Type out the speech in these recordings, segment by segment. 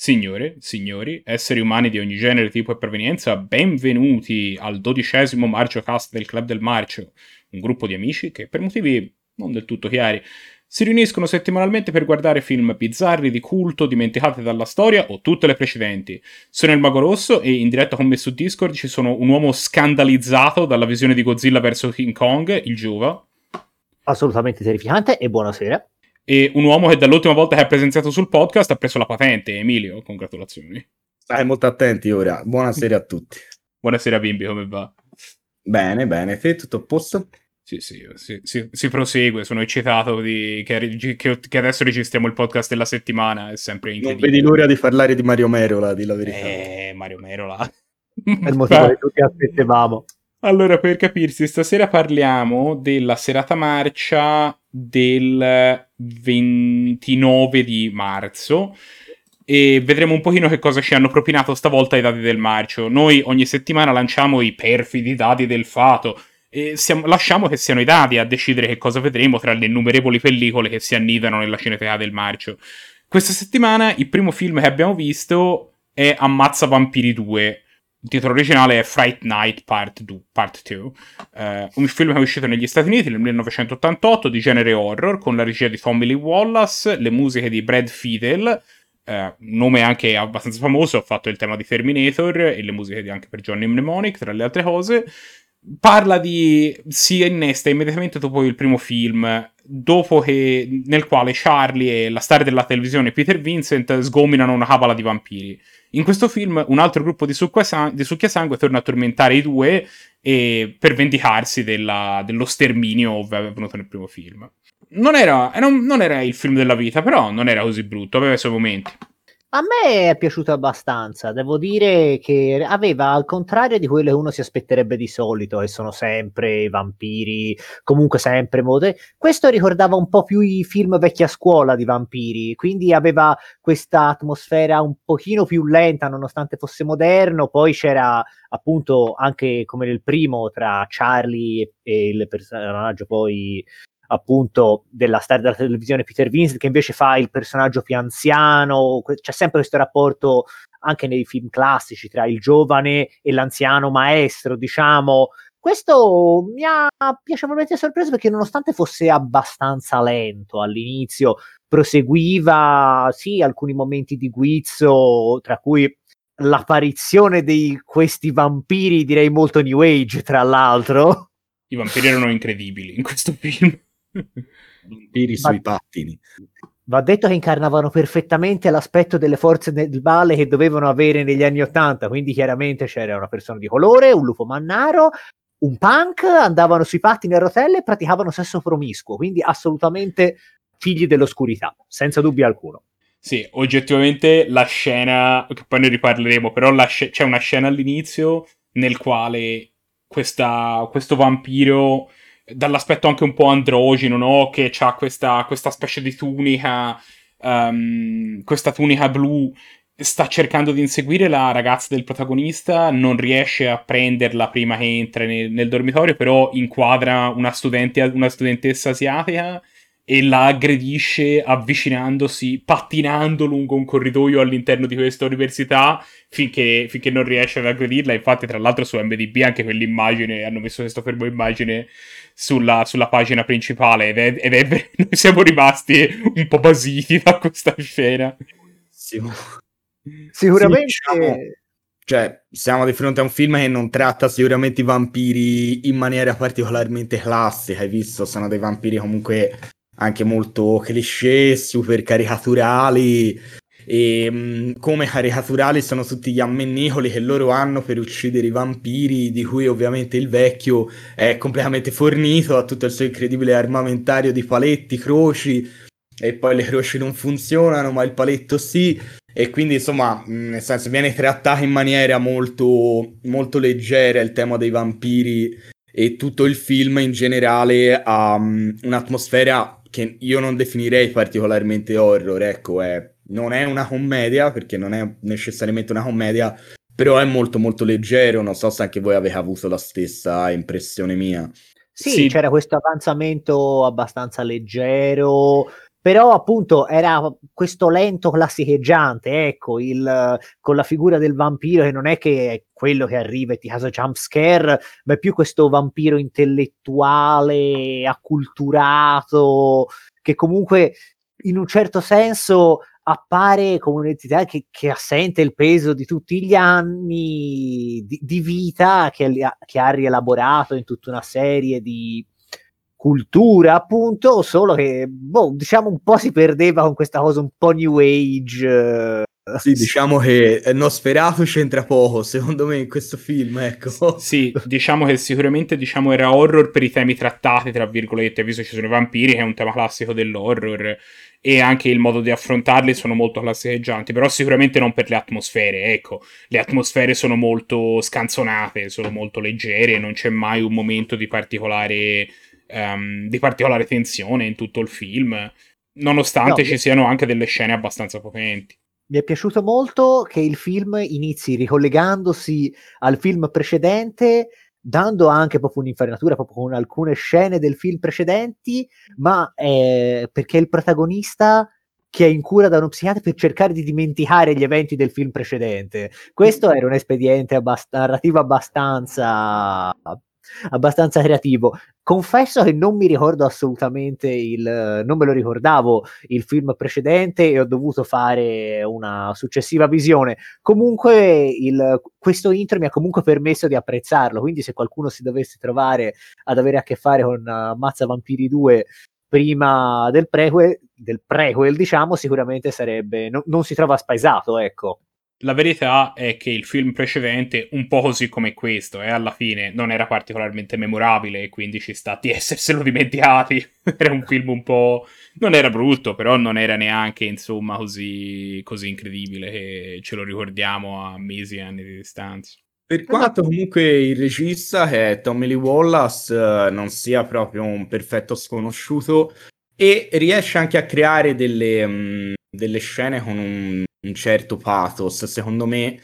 Signore, signori, esseri umani di ogni genere, tipo e provenienza, benvenuti al dodicesimo Marcio Cast del Club del Marcio, un gruppo di amici che per motivi non del tutto chiari si riuniscono settimanalmente per guardare film bizzarri di culto dimenticati dalla storia o tutte le precedenti. Sono il Mago Rosso e in diretta con me su Discord ci sono un uomo scandalizzato dalla visione di Godzilla vs King Kong, il Giova. Assolutamente terrificante e buonasera e un uomo che dall'ultima volta che ha presenziato sul podcast ha preso la patente. Emilio, congratulazioni. Stai molto attenti ora. Buonasera a tutti. Buonasera bimbi, come va? Bene, bene. Te tutto a posto? Sì, sì, sì, sì, si prosegue. Sono eccitato di, che, che, che, adesso registriamo il podcast della settimana. È sempre incredibile. Non vedi l'ora di parlare di Mario Merola, di la verità. Eh, Mario Merola. È il motivo che tutti aspettavamo. Allora, per capirsi, stasera parliamo della serata marcia del 29 di marzo e vedremo un pochino che cosa ci hanno propinato stavolta i dati del marcio. Noi ogni settimana lanciamo i perfidi dati del fato e siamo, lasciamo che siano i dati a decidere che cosa vedremo tra le innumerevoli pellicole che si annidano nella cineteca del marcio. Questa settimana il primo film che abbiamo visto è Ammazza Vampiri 2 il titolo originale è Fright Night Part 2, Part 2 eh, un film che è uscito negli Stati Uniti nel 1988 di genere horror con la regia di Tommy Lee Wallace, le musiche di Brad Fiedel, eh, nome anche abbastanza famoso, ha fatto il tema di Terminator e le musiche anche per Johnny Mnemonic, tra le altre cose. Parla di... si innesta immediatamente dopo il primo film, dopo che... nel quale Charlie e la star della televisione Peter Vincent sgominano una cabala di vampiri in questo film un altro gruppo di, succhiasangue, di succhiasangue torna a tormentare i due e, per vendicarsi della, dello sterminio avvenuto nel primo film. Non era, era un, non era il film della vita, però non era così brutto, aveva i suoi momenti. A me è piaciuto abbastanza, devo dire che aveva al contrario di quello che uno si aspetterebbe di solito, che sono sempre vampiri, comunque sempre mode. Questo ricordava un po' più i film vecchia scuola di vampiri, quindi aveva questa atmosfera un pochino più lenta nonostante fosse moderno, poi c'era appunto anche come nel primo tra Charlie e il personaggio poi appunto della star della televisione Peter Vincent che invece fa il personaggio più anziano, c'è sempre questo rapporto anche nei film classici tra il giovane e l'anziano maestro, diciamo. Questo mi ha piacevolmente sorpreso perché nonostante fosse abbastanza lento all'inizio, proseguiva sì alcuni momenti di guizzo, tra cui l'apparizione di questi vampiri, direi molto new age, tra l'altro. I vampiri erano incredibili in questo film. Vampiri sui pattini. Va detto che incarnavano perfettamente l'aspetto delle forze del male che dovevano avere negli anni Ottanta, quindi chiaramente c'era una persona di colore, un lupo mannaro, un punk, andavano sui pattini a rotelle e praticavano sesso promiscuo, quindi assolutamente figli dell'oscurità, senza dubbio alcuno. Sì, oggettivamente la scena, che poi ne riparleremo, però sc- c'è una scena all'inizio nel quale questa, questo vampiro dall'aspetto anche un po' androgeno, no? Che ha questa, questa specie di tunica, um, questa tunica blu, sta cercando di inseguire la ragazza del protagonista, non riesce a prenderla prima che entra nel, nel dormitorio, però inquadra una, studente, una studentessa asiatica e la aggredisce avvicinandosi, pattinando lungo un corridoio all'interno di questa università finché, finché, non riesce ad aggredirla. Infatti, tra l'altro, su MDB anche quell'immagine hanno messo questo fermo immagine sulla, sulla pagina principale ed è, ed è, noi siamo rimasti un po' basiti da questa scena. Sì. Sicuramente. Sì, diciamo, cioè, siamo di fronte a un film che non tratta sicuramente i vampiri in maniera particolarmente classica. Hai visto? Sono dei vampiri comunque anche molto cliché, super caricaturali. E mh, come caricaturali sono tutti gli ammennicoli che loro hanno per uccidere i vampiri, di cui ovviamente il vecchio è completamente fornito, ha tutto il suo incredibile armamentario di paletti, croci, e poi le croci non funzionano, ma il paletto sì. E quindi, insomma, nel senso, viene trattato in maniera molto, molto leggera il tema dei vampiri e tutto il film in generale ha um, un'atmosfera che io non definirei particolarmente horror, ecco, è, non è una commedia, perché non è necessariamente una commedia, però è molto molto leggero, non so se anche voi avete avuto la stessa impressione mia. Sì, sì. c'era questo avanzamento abbastanza leggero, però appunto era questo lento classicheggiante, ecco, il, con la figura del vampiro che non è che è quello che arriva e ti casa jump scare, ma è più questo vampiro intellettuale, acculturato, che comunque in un certo senso appare come un'entità che, che assente il peso di tutti gli anni di, di vita che, che ha rielaborato in tutta una serie di cultura, appunto, solo che, boh, diciamo un po' si perdeva con questa cosa un po' new age. Eh, sì, diciamo che Nosferatu c'entra poco, secondo me, in questo film, ecco. Sì, diciamo che sicuramente diciamo, era horror per i temi trattati, tra virgolette, visto che ci sono i vampiri, che è un tema classico dell'horror, e anche il modo di affrontarli sono molto classicheggianti, però sicuramente non per le atmosfere, ecco. Le atmosfere sono molto scanzonate, sono molto leggere, non c'è mai un momento di particolare um, di particolare tensione in tutto il film, nonostante no, ci siano anche delle scene abbastanza potenti. Mi è piaciuto molto che il film inizi ricollegandosi al film precedente, dando anche proprio un'infarinatura proprio con alcune scene del film precedenti, ma eh, perché il protagonista che è in cura da uno psichiatra per cercare di dimenticare gli eventi del film precedente. Questo era un espediente abbast- narrativo abbastanza abbastanza creativo. Confesso che non mi ricordo assolutamente il, non me lo ricordavo il film precedente e ho dovuto fare una successiva visione. Comunque, il, questo intro mi ha comunque permesso di apprezzarlo. Quindi, se qualcuno si dovesse trovare ad avere a che fare con uh, Mazza Vampiri 2 prima del prequel, del prequel, diciamo, sicuramente sarebbe, no, non si trova spaesato, ecco la verità è che il film precedente, un po' così come questo, eh, alla fine non era particolarmente memorabile e quindi ci sta di esserselo dimenticati. era un film un po'... non era brutto, però non era neanche, insomma, così, così incredibile che ce lo ricordiamo a mesi e anni di distanza. Per quanto comunque il regista, che è Tommy Lee Wallace, eh, non sia proprio un perfetto sconosciuto e riesce anche a creare delle, mh, mm, delle scene con un un certo pathos, secondo me.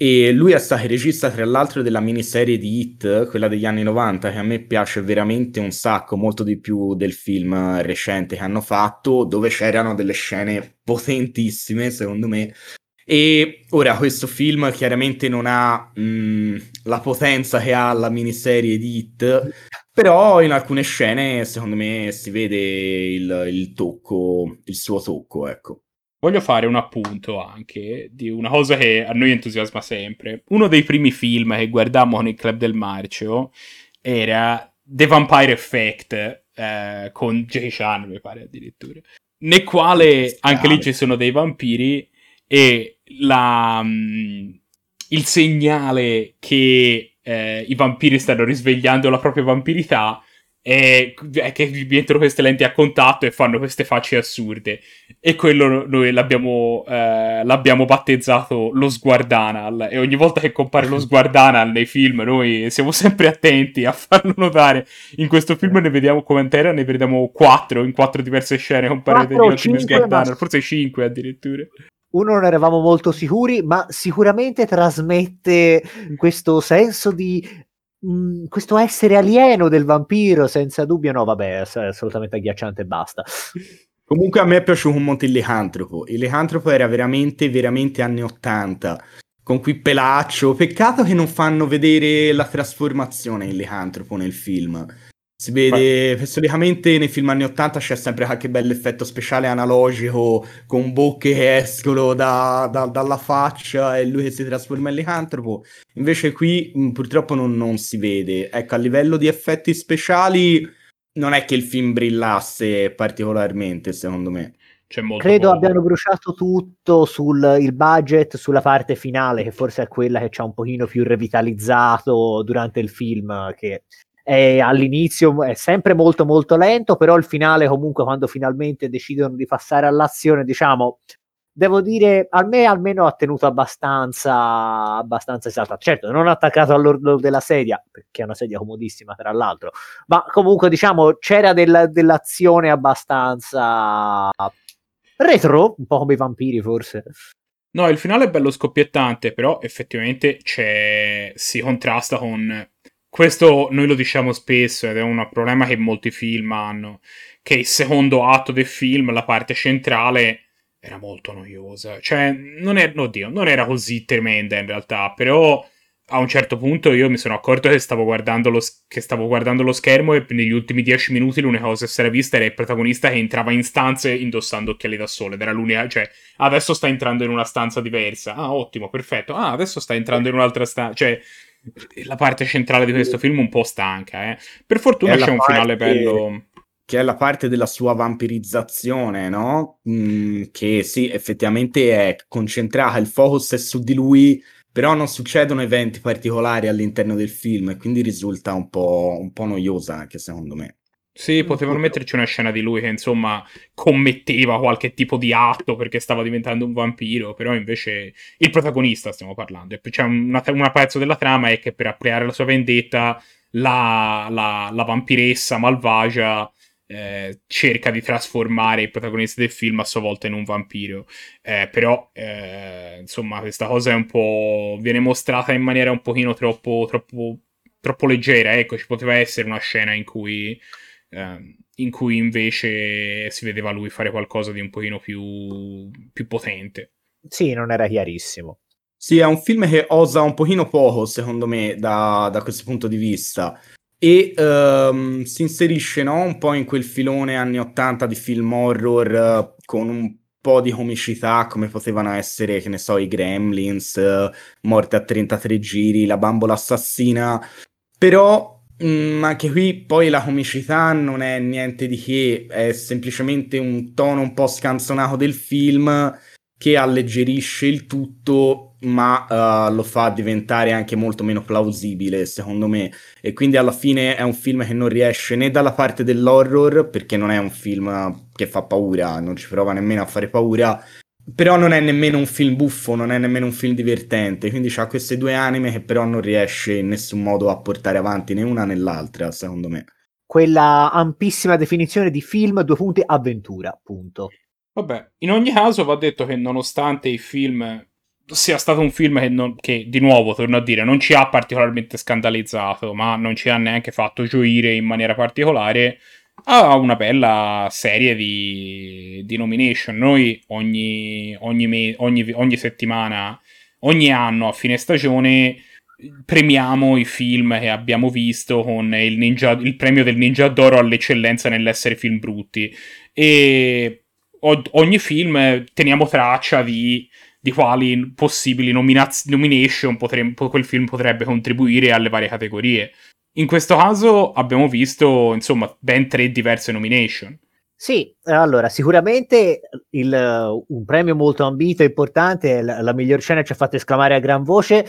E lui è stato il regista, tra l'altro, della miniserie di Hit, quella degli anni 90, che a me piace veramente un sacco, molto di più del film recente che hanno fatto, dove c'erano delle scene potentissime, secondo me. E ora questo film chiaramente non ha mh, la potenza che ha la miniserie di Hit, però in alcune scene, secondo me, si vede il, il tocco, il suo tocco, ecco. Voglio fare un appunto anche di una cosa che a noi entusiasma sempre. Uno dei primi film che guardammo con il Club del Marcio era The Vampire Effect eh, con Jay Chan, mi pare addirittura. Nel quale anche lì ci sono dei vampiri e la, um, il segnale che eh, i vampiri stanno risvegliando la propria vampirità è, è che vi mettono queste lenti a contatto e fanno queste facce assurde. E quello noi l'abbiamo, eh, l'abbiamo battezzato lo sguardanal. E ogni volta che compare lo sguardanal nei film, noi siamo sempre attenti a farlo notare. In questo film ne vediamo come intera, ne vediamo quattro in quattro diverse scene. Comparire di Sguardanal, forse cinque addirittura uno non eravamo molto sicuri, ma sicuramente trasmette questo senso di questo essere alieno del vampiro, senza dubbio, no, vabbè, è assolutamente agghiacciante e basta. Comunque a me è piaciuto un monte il licantropo. Il licantropo era veramente, veramente anni 80, con qui pelaccio. Peccato che non fanno vedere la trasformazione in licantropo nel film. Si vede, Ma... solitamente nei film anni 80 c'è sempre qualche bel effetto speciale analogico con bocche che escono da, da, dalla faccia e lui che si trasforma in licantropo. Invece qui mh, purtroppo non, non, si vede. Ecco, a livello di effetti speciali non è che il film brillasse particolarmente, secondo me. Credo poco. abbiano bruciato tutto sul budget, sulla parte finale, che forse è quella che ci ha un pochino più revitalizzato durante il film, che è all'inizio è sempre molto molto lento, però il finale comunque quando finalmente decidono di passare all'azione, diciamo, devo dire, a me almeno ha tenuto abbastanza, abbastanza esaltato. Certo, non attaccato all'orlo della sedia, perché è una sedia comodissima tra l'altro, ma comunque diciamo c'era del, dell'azione abbastanza retro, un po' come i vampiri forse. No, il finale è bello scoppiettante, però effettivamente si contrasta con questo noi lo diciamo spesso ed è un problema che molti film hanno, che il secondo atto del film, la parte centrale, era molto noiosa. Cioè, non, è, oddio, non era così tremenda in realtà, però a un certo punto io mi sono accorto che stavo guardando lo, stavo guardando lo schermo e negli ultimi dieci minuti l'unica cosa che si era vista era il protagonista che entrava in stanze indossando occhiali da sole era l'unica, cioè adesso sta entrando in una stanza diversa, ah ottimo, perfetto, ah adesso sta entrando in un'altra stanza, cioè la parte centrale di questo film un po' stanca, eh. Per fortuna c'è un parte... finale bello che è la parte della sua vampirizzazione, no? Mm, che sì, effettivamente è concentrata, il focus è su di lui, però non succedono eventi particolari all'interno del film e quindi risulta un po', un po noiosa anche secondo me. Sì, potevano metterci una scena di lui che insomma commetteva qualche tipo di atto perché stava diventando un vampiro, però invece il protagonista stiamo parlando. C'è cioè una, una pezzo della trama è che per applicare la sua vendetta la, la, la vampiressa malvagia eh, cerca di trasformare il protagonista del film a sua volta in un vampiro. Eh, però, eh, insomma, questa cosa è un po'. viene mostrata in maniera un pochino troppo, troppo, troppo leggera. Ecco, ci poteva essere una scena in cui. Ehm, in cui invece si vedeva lui fare qualcosa di un pochino più, più potente. Sì, non era chiarissimo. Sì, è un film che osa un pochino poco, secondo me, da, da questo punto di vista e um, si inserisce no, un po' in quel filone anni 80 di film horror uh, con un po' di comicità come potevano essere, che ne so, i Gremlins, uh, Morte a 33 giri, La bambola assassina, però mm, anche qui poi la comicità non è niente di che, è semplicemente un tono un po' scanzonato del film che alleggerisce il tutto ma uh, lo fa diventare anche molto meno plausibile secondo me. E quindi alla fine è un film che non riesce né dalla parte dell'horror perché non è un film che fa paura non ci prova nemmeno a fare paura però non è nemmeno un film buffo non è nemmeno un film divertente quindi ha queste due anime che però non riesce in nessun modo a portare avanti né una né l'altra secondo me. Quella ampissima definizione di film due punti avventura punto. Vabbè, in ogni caso va detto che nonostante il film sia stato un film che, non, che, di nuovo, torno a dire, non ci ha particolarmente scandalizzato, ma non ci ha neanche fatto gioire in maniera particolare, ha una bella serie di, di nomination. Noi ogni, ogni, me, ogni, ogni settimana, ogni anno a fine stagione premiamo i film che abbiamo visto con il, ninja, il premio del Ninja d'Oro all'eccellenza nell'essere film brutti. E ogni film teniamo traccia di, di quali possibili nominaz- nomination potre- quel film potrebbe contribuire alle varie categorie. In questo caso abbiamo visto, insomma, ben tre diverse nomination. Sì, allora sicuramente il, un premio molto ambito e importante, la, la miglior scena ci ha fatto esclamare a gran voce,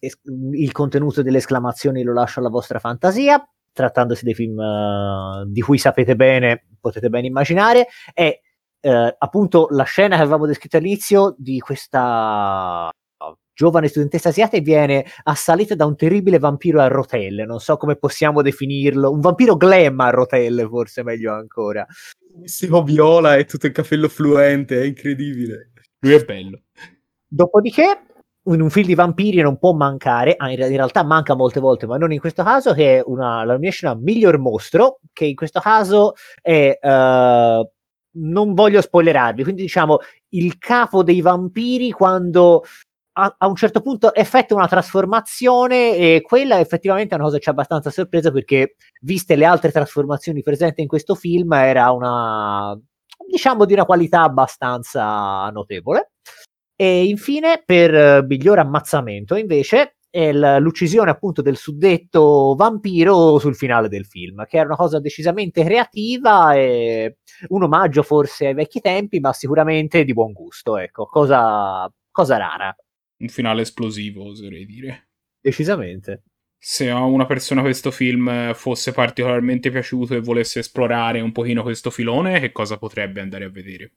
es- il contenuto delle esclamazioni lo lascio alla vostra fantasia, trattandosi dei film uh, di cui sapete bene, potete ben immaginare, e eh, appunto la scena che avevamo descritto all'inizio di questa giovane studentessa asiatica viene assalita da un terribile vampiro a rotelle, non so come possiamo definirlo, un vampiro glam a rotelle forse meglio ancora. Bellissimo viola e tutto il capello fluente, è incredibile. Lui è bello. Dopodiché in un film di vampiri non può mancare, ah, in, realtà manca molte volte, ma non in questo caso, che è una, la nomination a miglior mostro, che in questo caso è uh, non voglio spoilerarvi, quindi diciamo il capo dei vampiri quando a, a, un certo punto effettua una trasformazione e quella effettivamente è una cosa che ci ha abbastanza sorpresa perché viste le altre trasformazioni presenti in questo film era una diciamo di una qualità abbastanza notevole. E infine per miglior ammazzamento invece è l'uccisione appunto del suddetto vampiro sul finale del film, che era una cosa decisamente creativa e un omaggio forse ai vecchi tempi, ma sicuramente di buon gusto, ecco, cosa, cosa rara. Un finale esplosivo, oserei dire. Decisamente. Se a una persona questo film fosse particolarmente piaciuto e volesse esplorare un pochino questo filone, che cosa potrebbe andare a vedere?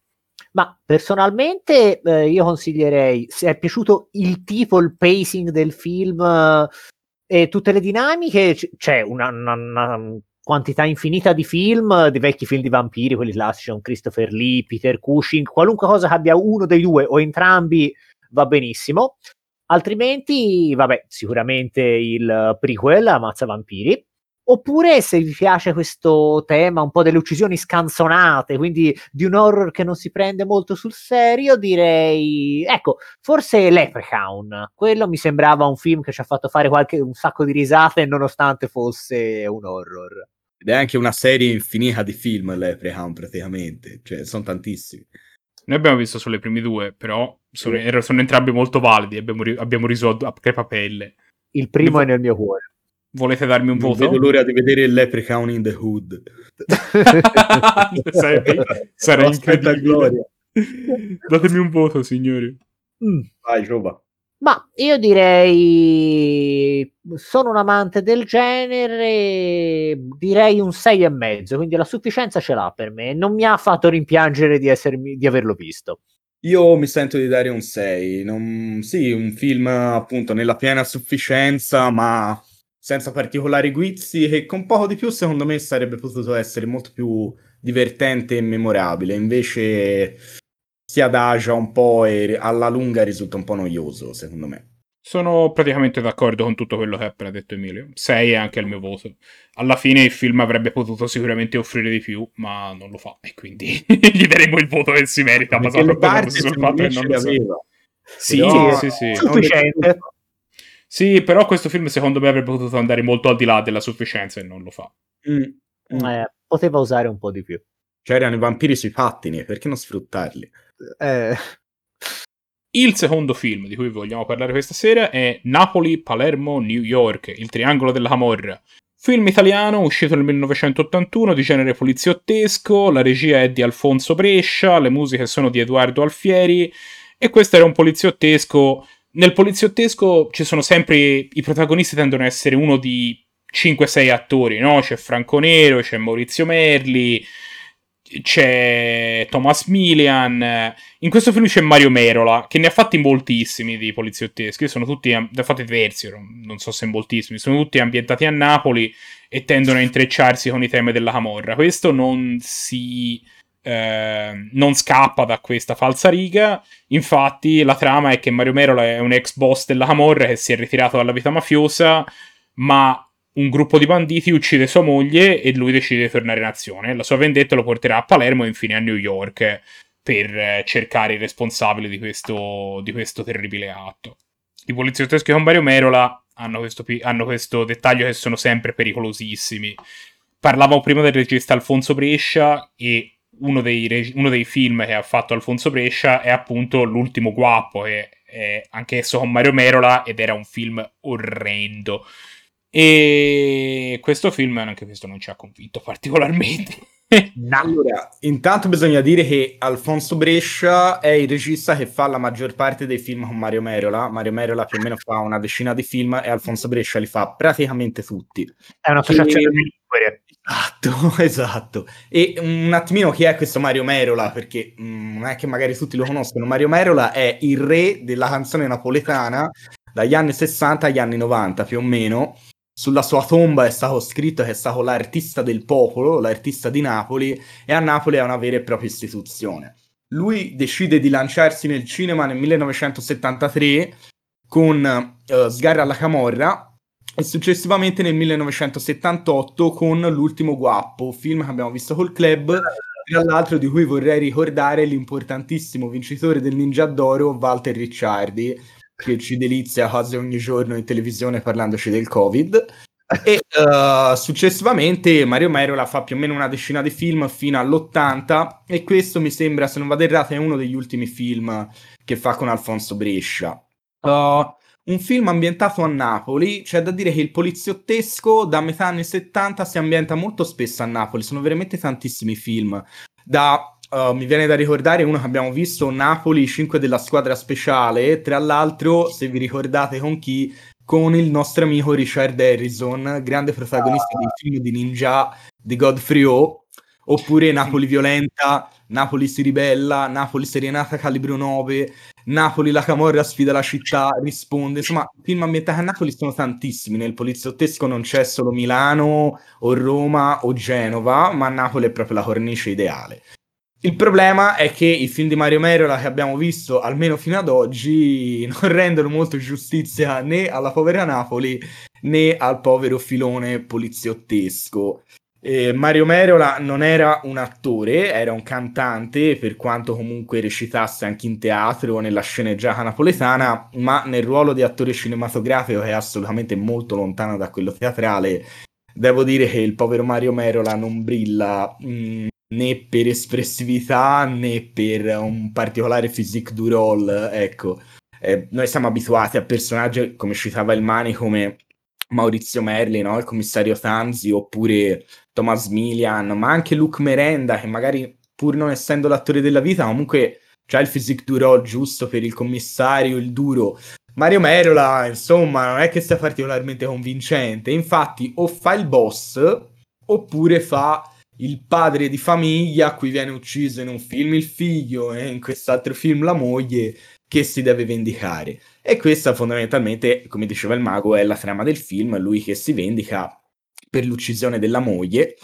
Ma personalmente eh, io consiglierei, se è piaciuto il tipo, il pacing del film eh, e tutte le dinamiche, c- c'è una, una, una, quantità infinita di film, di vecchi film di vampiri, quelli classici, Christopher Lee, Peter Cushing, qualunque cosa che abbia uno dei due o entrambi va benissimo. Altrimenti, vabbè, sicuramente il prequel Ammazza Vampiri. Oppure se vi piace questo tema un po' delle uccisioni scanzonate, quindi di un horror che non si prende molto sul serio, direi, ecco, forse Leprechaun. Quello mi sembrava un film che ci ha fatto fare qualche, un sacco di risate nonostante fosse un horror. Ed è anche una serie infinita di film Leprechaun praticamente, cioè sono tantissimi. Noi abbiamo visto solo i primi due, però sono, sono entrambi molto validi, abbiamo, abbiamo riso a crepapelle. Il primo è nel mio cuore. Volete darmi un voto? Non vedo l'ora di vedere il Leprechaun in the Hood. sarebbe, sarà incredibile. Datemi un voto, signori. Mm. Vai, Giova. Ma io direi sono un amante del genere, direi un 6 e mezzo, quindi la sufficienza ce l'ha per me. Non mi ha fatto rimpiangere di, essermi, di averlo visto. Io mi sento di dare un 6. Non... Sì, un film appunto nella piena sufficienza, ma senza particolari guizzi e con poco di più secondo me sarebbe potuto essere molto più divertente e memorabile. Invece si adagia un po' e alla lunga risulta un po' noioso, secondo me. Sono praticamente d'accordo con tutto quello che ha appena detto Emilio. 6 è anche il mio voto. Alla fine il film avrebbe potuto sicuramente offrire di più, ma non lo fa. E quindi gli daremo il voto che si merita, basato sul fatto che non lo sa. Sì, Però, sì, sì. Sufficiente. Sì, però questo film secondo me avrebbe potuto andare molto al di là della sufficienza e non lo fa. Mm. Mm. Eh, poteva usare un po' di più. C'erano i vampiri sui pattini, perché non sfruttarli? Eh. Il secondo film di cui vogliamo parlare questa sera è Napoli, Palermo, New York, Il triangolo della Camorra. Film italiano uscito nel 1981 di genere poliziottesco, la regia è di Alfonso Brescia, le musiche sono di Edoardo Alfieri e questo era un poliziottesco nel poliziottesco ci sono sempre i protagonisti tendono ad essere uno di 5-6 attori, no? C'è Franco Nero, c'è Maurizio Merli, c'è Thomas Milian. In questo film c'è Mario Merola, che ne ha fatti moltissimi di poliziotteschi. Sono tutti, ne ha fatti diversi, non so se moltissimi. Sono tutti ambientati a Napoli e tendono a intrecciarsi con i temi della camorra. Questo non si eh, non scappa da questa falsa riga. Infatti, la trama è che Mario Merola è un ex boss della Camorra che si è ritirato dalla vita mafiosa, ma un gruppo di banditi uccide sua moglie e lui decide di tornare in azione. La sua vendetta lo porterà a Palermo e infine a New York per eh, cercare i responsabili di questo, di questo terribile atto. I poliziotteschi con Mario Merola hanno questo, hanno questo dettaglio che sono sempre pericolosissimi. Parlavo prima del regista Alfonso Brescia e uno dei, uno dei, film che ha fatto Alfonso Brescia è appunto L'ultimo guappo, che è anch'esso con Mario Merola ed era un film orrendo. E questo film anche questo non ci ha convinto particolarmente. allora, intanto bisogna dire che Alfonso Brescia è il regista che fa la maggior parte dei film con Mario Merola. Mario Merola più o meno fa una decina di film e Alfonso Brescia li fa praticamente tutti. È un'associazione e... di Esatto, esatto. E un attimino chi è questo Mario Merola? Perché mh, mm, non è che magari tutti lo conoscono. Mario Merola è il re della canzone napoletana dagli anni 60 agli anni 90 più o meno. Sulla sua tomba è stato scritto che è stato l'artista del popolo, l'artista di Napoli, e a Napoli è una vera e propria istituzione. Lui decide di lanciarsi nel cinema nel 1973 con uh, Sgarra alla Camorra, e successivamente nel 1978 con L'ultimo guappo, film che abbiamo visto col club, tra l'altro di cui vorrei ricordare l'importantissimo vincitore del Ninja d'Oro, Walter Ricciardi, che ci delizia quasi ogni giorno in televisione parlandoci del Covid. E uh, successivamente Mario Merola fa più o meno una decina di film fino all'80 e questo mi sembra, se non vado errato, è uno degli ultimi film che fa con Alfonso Brescia. Uh, un film ambientato a Napoli, c'è da dire che il poliziottesco da metà anni 70 si ambienta molto spesso a Napoli, sono veramente tantissimi film. Da, uh, mi viene da ricordare uno che abbiamo visto, Napoli 5 della squadra speciale, tra l'altro, se vi ricordate con chi, con il nostro amico Richard Harrison, grande protagonista dei film di Ninja di Godfrey O, oppure Napoli violenta, Napoli si ribella, Napoli serenata calibro 9, Napoli la camorra sfida la città, risponde, insomma, film ambientati a Napoli sono tantissimi, nel poliziottesco non c'è solo Milano o Roma o Genova, ma Napoli è proprio la cornice ideale. Il problema è che i film di Mario Merola che abbiamo visto, almeno fino ad oggi, non rendono molto giustizia né alla povera Napoli né al povero filone poliziottesco. Eh, Mario Merola non era un attore, era un cantante, per quanto comunque recitasse anche in teatro nella sceneggiata napoletana, ma nel ruolo di attore cinematografico che è assolutamente molto lontano da quello teatrale, devo dire che il povero Mario Merola non brilla mh, mm, né per espressività né per un particolare physique du role, ecco. Eh, noi siamo abituati a personaggi, come citava il Mani, come Maurizio Merli, no? il commissario Tanzi, oppure Thomas Milian, ma anche Luke Merenda, che magari pur non essendo l'attore della vita, comunque c'ha il physique du role giusto per il commissario, il duro. Mario Merola, insomma, non è che sia particolarmente convincente. Infatti, o fa il boss, oppure fa il padre di famiglia a cui viene ucciso in un film il figlio e in quest'altro film la moglie che si deve vendicare. E questa fondamentalmente, come diceva il mago, è la trama del film, lui che si vendica per l'uccisione della moglie.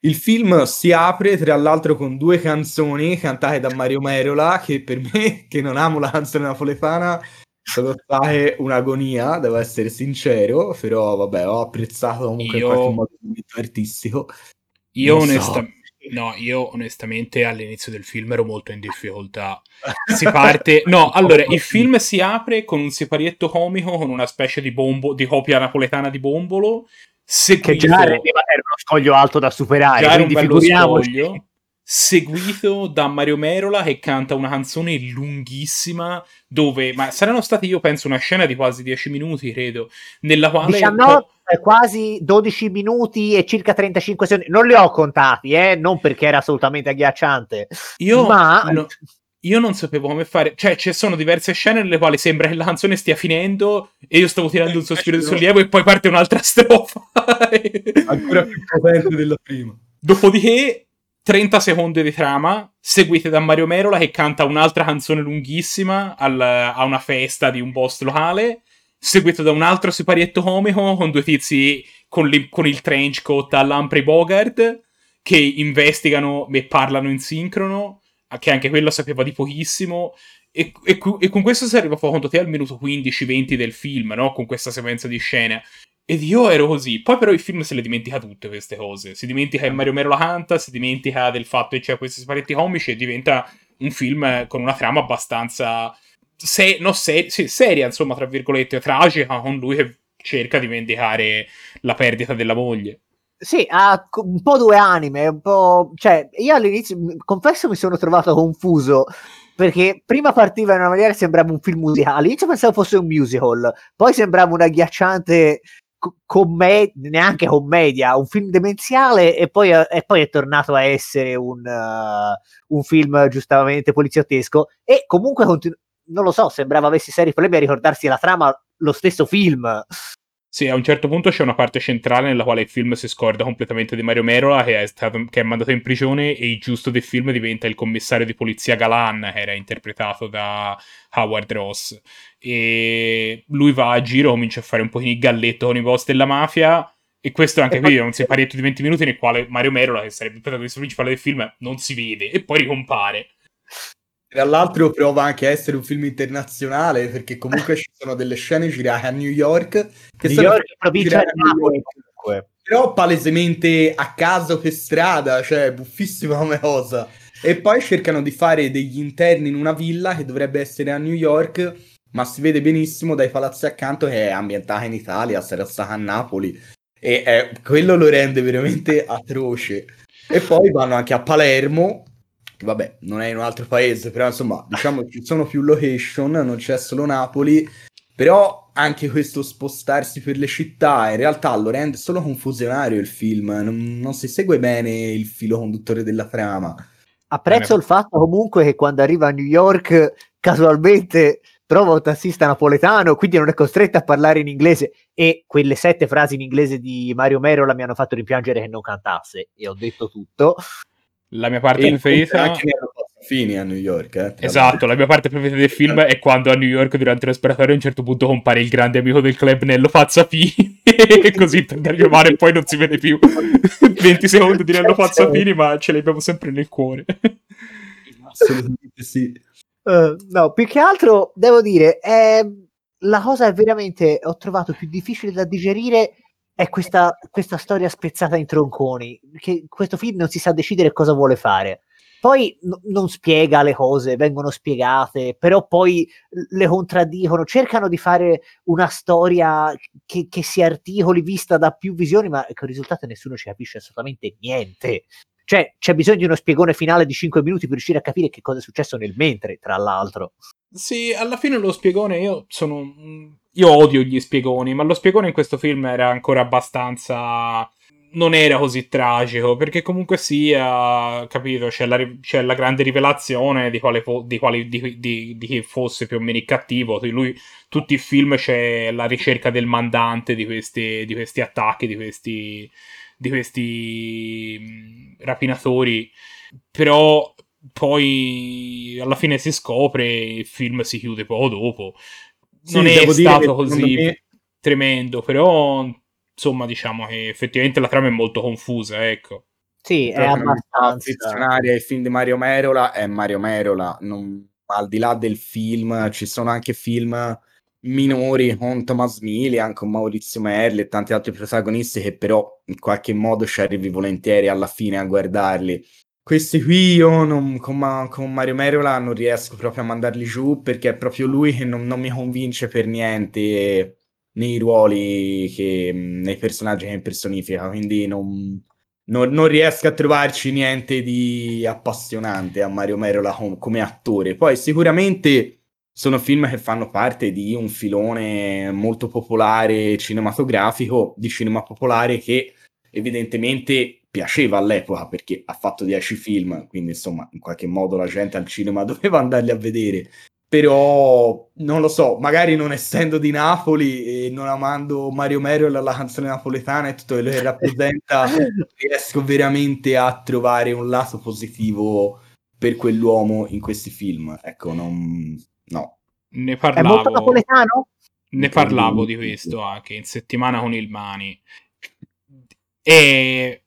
Il film si apre tra l'altro con due canzoni cantate da Mario Merola, che per me, che non amo la canzone napoletana, sono state un'agonia, devo essere sincero, però vabbè, ho apprezzato comunque Io... in qualche modo il momento artistico. Io onestamente... So. No, io onestamente all'inizio del film ero molto in difficoltà. Si parte. No, allora il film si apre con un siparietto comico con una specie di bombo di copia napoletana di bombolo. Seguito... Che già era uno scoglio alto da superare. Già quindi figuriamoci. Scoglio, seguito da Mario Merola che canta una canzone lunghissima dove. Ma saranno stati, io penso, una scena di quasi 10 minuti, credo. Nella quale. 19 quasi 12 minuti e circa 35 secondi. Non li ho contati, eh? non perché era assolutamente agghiacciante. Io, ma... no, io non sapevo come fare. Cioè, ci sono diverse scene nelle quali sembra che la canzone stia finendo e io stavo tirando un sospiro di sollievo e poi parte un'altra strofa. Ancora più potente della prima. Dopodiché 30 secondi di trama, seguite da Mario Merola che canta un'altra canzone lunghissima al, a una festa di un boss locale seguito da un altro siparietto comico con due tizi con, li, con il trench coat all'Ampre Bogart che investigano e parlano in sincrono, che anche quello sapeva di pochissimo. E, e, e con questo si arriva conto te al minuto 15-20 del film, no? Con questa sequenza di scene. Ed io ero così. Poi però il film se le dimentica tutte queste cose. Si dimentica che Mario Mero la canta, si dimentica del fatto che c'è questi siparieti comici e diventa un film con una trama abbastanza se, no, se, sì, seria, insomma, tra virgolette, tragica, con lui che cerca di vendicare la perdita della moglie. Sì, ha un po' due anime, un po'... Cioè, io all'inizio, confesso, mi sono trovato confuso, perché prima partiva in una maniera sembrava un film musicale, all'inizio pensavo fosse un musical, poi sembrava una agghiacciante commedia, neanche commedia, un film demenziale e poi, e poi è tornato a essere un, uh, un film giustamente poliziottesco e comunque continu- non lo so, sembrava avessi seri problemi a ricordarsi la trama, lo stesso film. Sì, a un certo punto c'è una parte centrale nella quale il film si scorda completamente di Mario Merola, che è, stato, che è mandato in prigione, e il giusto del film diventa il commissario di polizia Galan, che era interpretato da Howard Ross. E lui va a giro, comincia a fare un pochino il galletto con i boss della mafia, e questo anche qui è un separietto di 20 minuti nel quale Mario Merola, che sarebbe il protagonista principale del film, non si vede, e poi ricompare. Tra l'altro prova anche a essere un film internazionale perché comunque ci sono delle scene girate a New York che New sono York, provincia di Napoli però palesemente a caso per strada, cioè buffissima come cosa. E poi cercano di fare degli interni in una villa che dovrebbe essere a New York, ma si vede benissimo dai palazzi accanto che è ambientata in Italia, sarà stata a Napoli. E eh, quello lo rende veramente atroce. E poi vanno anche a Palermo, vabbè, non è in un altro paese, però insomma, diciamo ci sono più location, non c'è solo Napoli, però anche questo spostarsi per le città in realtà lo rende solo confusionario il film, non, non si segue bene il filo conduttore della trama. Apprezzo il fatto comunque che quando arriva a New York casualmente trova un tassista napoletano, quindi non è costretto a parlare in inglese e quelle sette frasi in inglese di Mario Merola mi hanno fatto rimpiangere che non cantasse e ho detto tutto. La mia parte e preferita... Anche fini a New York. Eh, esatto, la mia parte preferita del film è quando a New York durante l'esploratorio a un certo punto compare il grande amico del club Nello Fazzafini e così per dargli male e poi non si vede più 20 secondi di Nello Fazzafini ma ce l'abbiamo sempre nel cuore. assolutamente sì. Uh, no, più che altro devo dire, è... la cosa è veramente ho trovato più difficile da digerire è questa, questa storia spezzata in tronconi, che questo film non si sa decidere cosa vuole fare. Poi n- non spiega le cose, vengono spiegate, però poi le contraddicono, cercano di fare una storia che, che si articoli vista da più visioni, ma con il risultato nessuno ci capisce assolutamente niente. Cioè, c'è bisogno di uno spiegone finale di 5 minuti per riuscire a capire che cosa è successo nel mentre, tra l'altro. Sì, alla fine lo spiegone io sono. Io odio gli spiegoni, ma lo spiegone in questo film era ancora abbastanza. Non era così tragico, perché comunque sia, capito, c'è la, c'è la grande rivelazione di quale, di, quale di, di, chi fosse più o meno cattivo. Lui, tutti i film c'è la ricerca del mandante di questi, questi attacchi, di questi, questi rapinatori. Però poi alla fine si scopre il film si chiude poco dopo. Non sì, è stato così me... tremendo, però insomma diciamo che effettivamente la trama è molto confusa, ecco. Sì, è abbastanza. Il film di Mario Merola è Mario Merola, non... al di là del film ci sono anche film minori con Thomas Millian, con Maurizio Merli e tanti altri protagonisti che però in qualche modo ci arrivi volentieri alla fine a guardarli. Questi qui io non, con, Ma, con, Mario Merola non riesco proprio a mandarli giù perché è proprio lui che non, non mi convince per niente nei ruoli, che, nei personaggi che impersonifica, quindi non, non, non, riesco a trovarci niente di appassionante a Mario Merola com, come attore. Poi sicuramente sono film che fanno parte di un filone molto popolare cinematografico, di cinema popolare che evidentemente piaceva all'epoca perché ha fatto 10 film, quindi insomma in qualche modo la gente al cinema doveva andarli a vedere. Però non lo so, magari non essendo di Napoli e non amando Mario Merio e la canzone napoletana e tutto quello che rappresenta, riesco veramente a trovare un lato positivo per quell'uomo in questi film. Ecco, non... no. Ne parlavo. È molto napoletano? Ne parlavo di questo anche in settimana con il Mani. E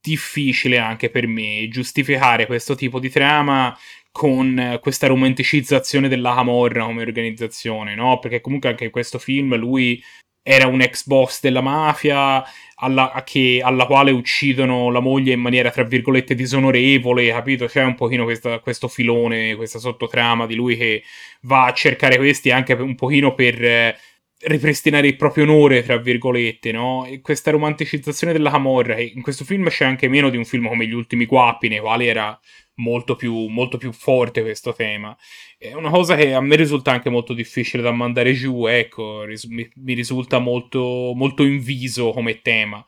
difficile anche per me giustificare questo tipo di trama con questa romanticizzazione della Camorra come organizzazione, no? Perché comunque anche in questo film lui era un ex boss della mafia alla, che, alla quale uccidono la moglie in maniera tra virgolette disonorevole, capito? C'è un pochino questa, questo filone, questa sottotrama di lui che va a cercare questi anche un pochino per ripristinare il proprio onore, tra virgolette, no? E questa romanticizzazione della Camorra, che in questo film c'è anche meno di un film come Gli ultimi guappi, nei quali era molto più, molto più forte questo tema. È una cosa che a me risulta anche molto difficile da mandare giù, ecco, mi, mi risulta molto, molto inviso come tema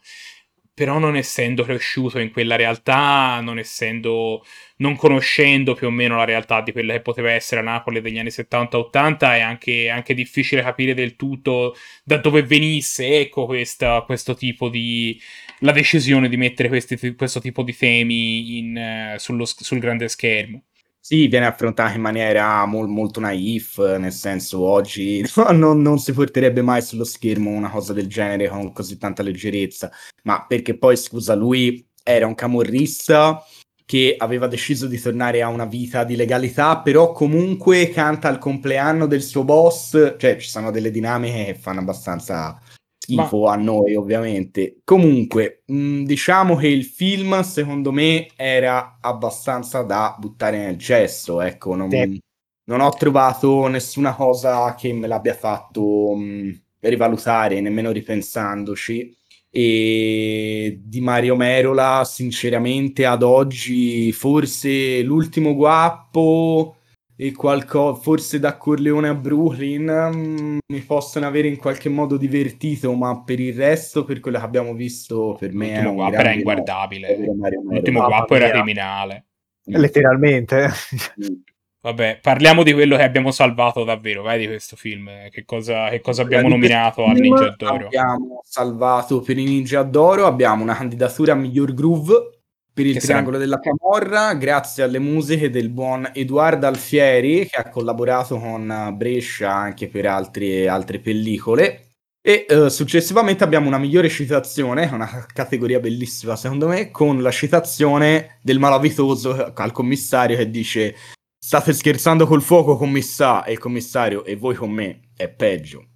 però non essendo cresciuto in quella realtà, non essendo, non conoscendo più o meno la realtà di quella che poteva essere Napoli degli anni 70-80, è anche, anche, difficile capire del tutto da dove venisse, ecco, questa, questo tipo di, la decisione di mettere questi, questo tipo di temi in, uh, sullo, sul grande schermo. Sì, viene affrontata in maniera mol, molto naif, nel senso oggi no, non, non, si porterebbe mai sullo schermo una cosa del genere con così tanta leggerezza, ma perché poi, scusa, lui era un camorrista che aveva deciso di tornare a una vita di legalità, però comunque canta il compleanno del suo boss, cioè ci sono delle dinamiche che fanno abbastanza schifo Ma... a noi, ovviamente. Comunque, mh, mm, diciamo che il film, secondo me, era abbastanza da buttare nel gesso. Ecco, non, sì. non ho trovato nessuna cosa che me l'abbia fatto mh, mm, rivalutare, nemmeno ripensandoci. E di Mario Merola, sinceramente, ad oggi, forse l'ultimo guappo e qualcosa, forse da Corleone a Brooklyn um, mi possono avere in qualche modo divertito, ma per il resto, per quello che abbiamo visto, per me L'ultimo guappo era inguardabile. L'ultimo guappo era criminale. Letteralmente. Vabbè, parliamo di quello che abbiamo salvato davvero, vai di questo film. Che cosa, che cosa abbiamo nominato al Ninja d'Oro? Abbiamo salvato per i Ninja d'Oro, abbiamo una candidatura a miglior groove per il triangolo sarà... della Camorra, grazie alle musiche del buon Edoardo Alfieri, che ha collaborato con Brescia anche per altri, altre pellicole. E uh, successivamente abbiamo una migliore citazione, una categoria bellissima secondo me, con la citazione del malavitoso al commissario che dice state scherzando col fuoco commissario e il commissario e voi con me è peggio.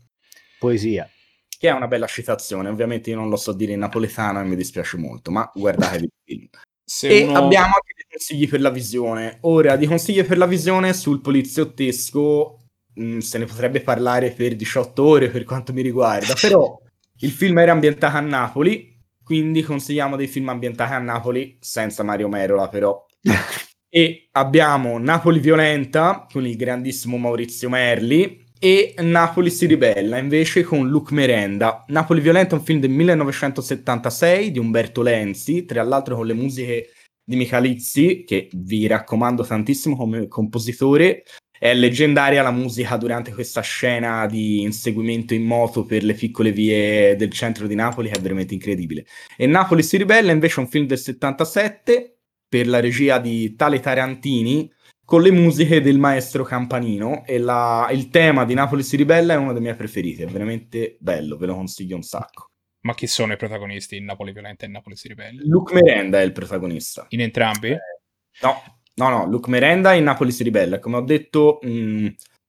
Poesia. Che è una bella citazione, ovviamente io non lo so dire in napoletano e mi dispiace molto, ma guardatevi il film. Se e uno... abbiamo anche dei consigli per la visione. Ora, di consigli per la visione sul poliziottesco mh, mm, se ne potrebbe parlare per 18 ore per quanto mi riguarda, però il film era ambientato a Napoli, quindi consigliamo dei film ambientati a Napoli, senza Mario Merola però. e abbiamo Napoli Violenta con il grandissimo Maurizio Merli e Napoli si ribella invece con Luc Merenda. Napoli Violenta è un film del 1976 di Umberto Lenzi, tra l'altro con le musiche di Michalizzi, che vi raccomando tantissimo come compositore, è leggendaria la musica durante questa scena di inseguimento in moto per le piccole vie del centro di Napoli, che è veramente incredibile. E Napoli si ribella invece è un film del 77 per la regia di Tale Tarantini con le musiche del maestro Campanino e la, il tema di Napoli si ribella è uno dei miei preferiti, è veramente bello, ve lo consiglio un sacco. Ma chi sono i protagonisti in Napoli Violenta e Napoli si ribella? Luke Merenda è il protagonista. In entrambi? Eh, no, No, no, Luke Merenda in Napoli si ribella. Come ho detto, mh, mm,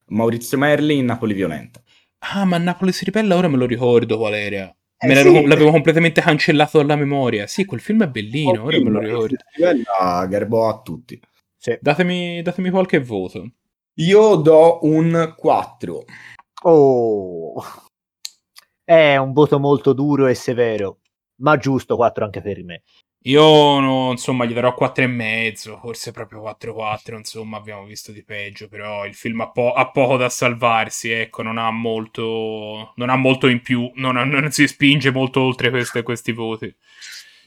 Maurizio Merli in Napoli violenta. Ah, ma Napoli si ribella ora me lo ricordo, Valeria. Eh, sì, l'avevo completamente cancellato dalla memoria. Sì, quel film è bellino, ora film, me lo ricordo. Ribella garbò a tutti. Sì. Datemi, datemi qualche voto. Io do un 4. Oh. È un voto molto duro e severo, ma giusto 4 anche per me. Io no, insomma gli darò 4,5, forse proprio 4,4, insomma abbiamo visto di peggio, però il film ha, po- ha, poco da salvarsi, ecco, non ha molto, non ha molto in più, non, ha, non si spinge molto oltre queste, questi voti.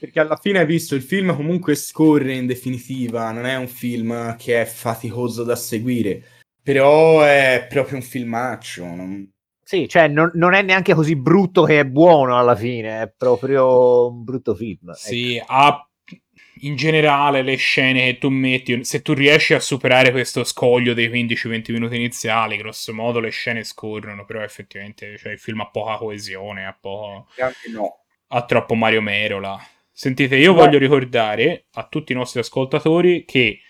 Perché alla fine hai visto, il film comunque scorre in definitiva, non è un film che è faticoso da seguire, però è proprio un filmaccio, non sì, cioè non, non, è neanche così brutto che è buono alla fine, è proprio un brutto film. Sì, ecco. ha in generale le scene che tu metti, se tu riesci a superare questo scoglio dei 15-20 minuti iniziali, grosso modo le scene scorrono, però effettivamente cioè, il film ha poca coesione, ha poco... No. Ha troppo Mario Merola. Sentite, io Beh. voglio ricordare a tutti i nostri ascoltatori che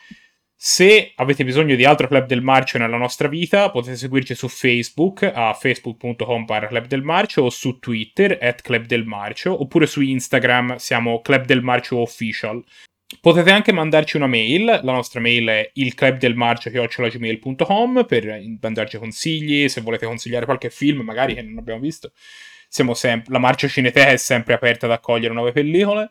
se avete bisogno di altro Club del Marcio nella nostra vita, potete seguirci su Facebook a facebook.com Club del Marcio o su Twitter at Club del Marcio oppure su Instagram siamo Club del Marcio Official. Potete anche mandarci una mail, la nostra mail è ilclubdelmarcio.gmail.com per mandarci consigli, se volete consigliare qualche film magari che non abbiamo visto. Siamo sempre, la Marcio Cineteca è sempre aperta ad accogliere nuove pellicole.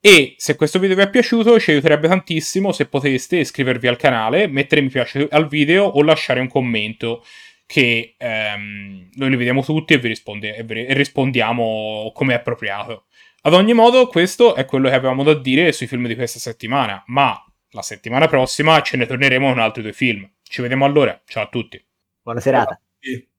E se questo video vi è piaciuto, ci aiuterebbe tantissimo se poteste iscrivervi al canale, mettere mi piace al video o lasciare un commento che ehm, noi li vediamo tutti e vi, risponde, e vi rispondiamo come è appropriato. Ad ogni modo, questo è quello che avevamo da dire sui film di questa settimana, ma la settimana prossima ce ne torneremo con altri due film. Ci vediamo allora, ciao a tutti. Buona serata. Ciao.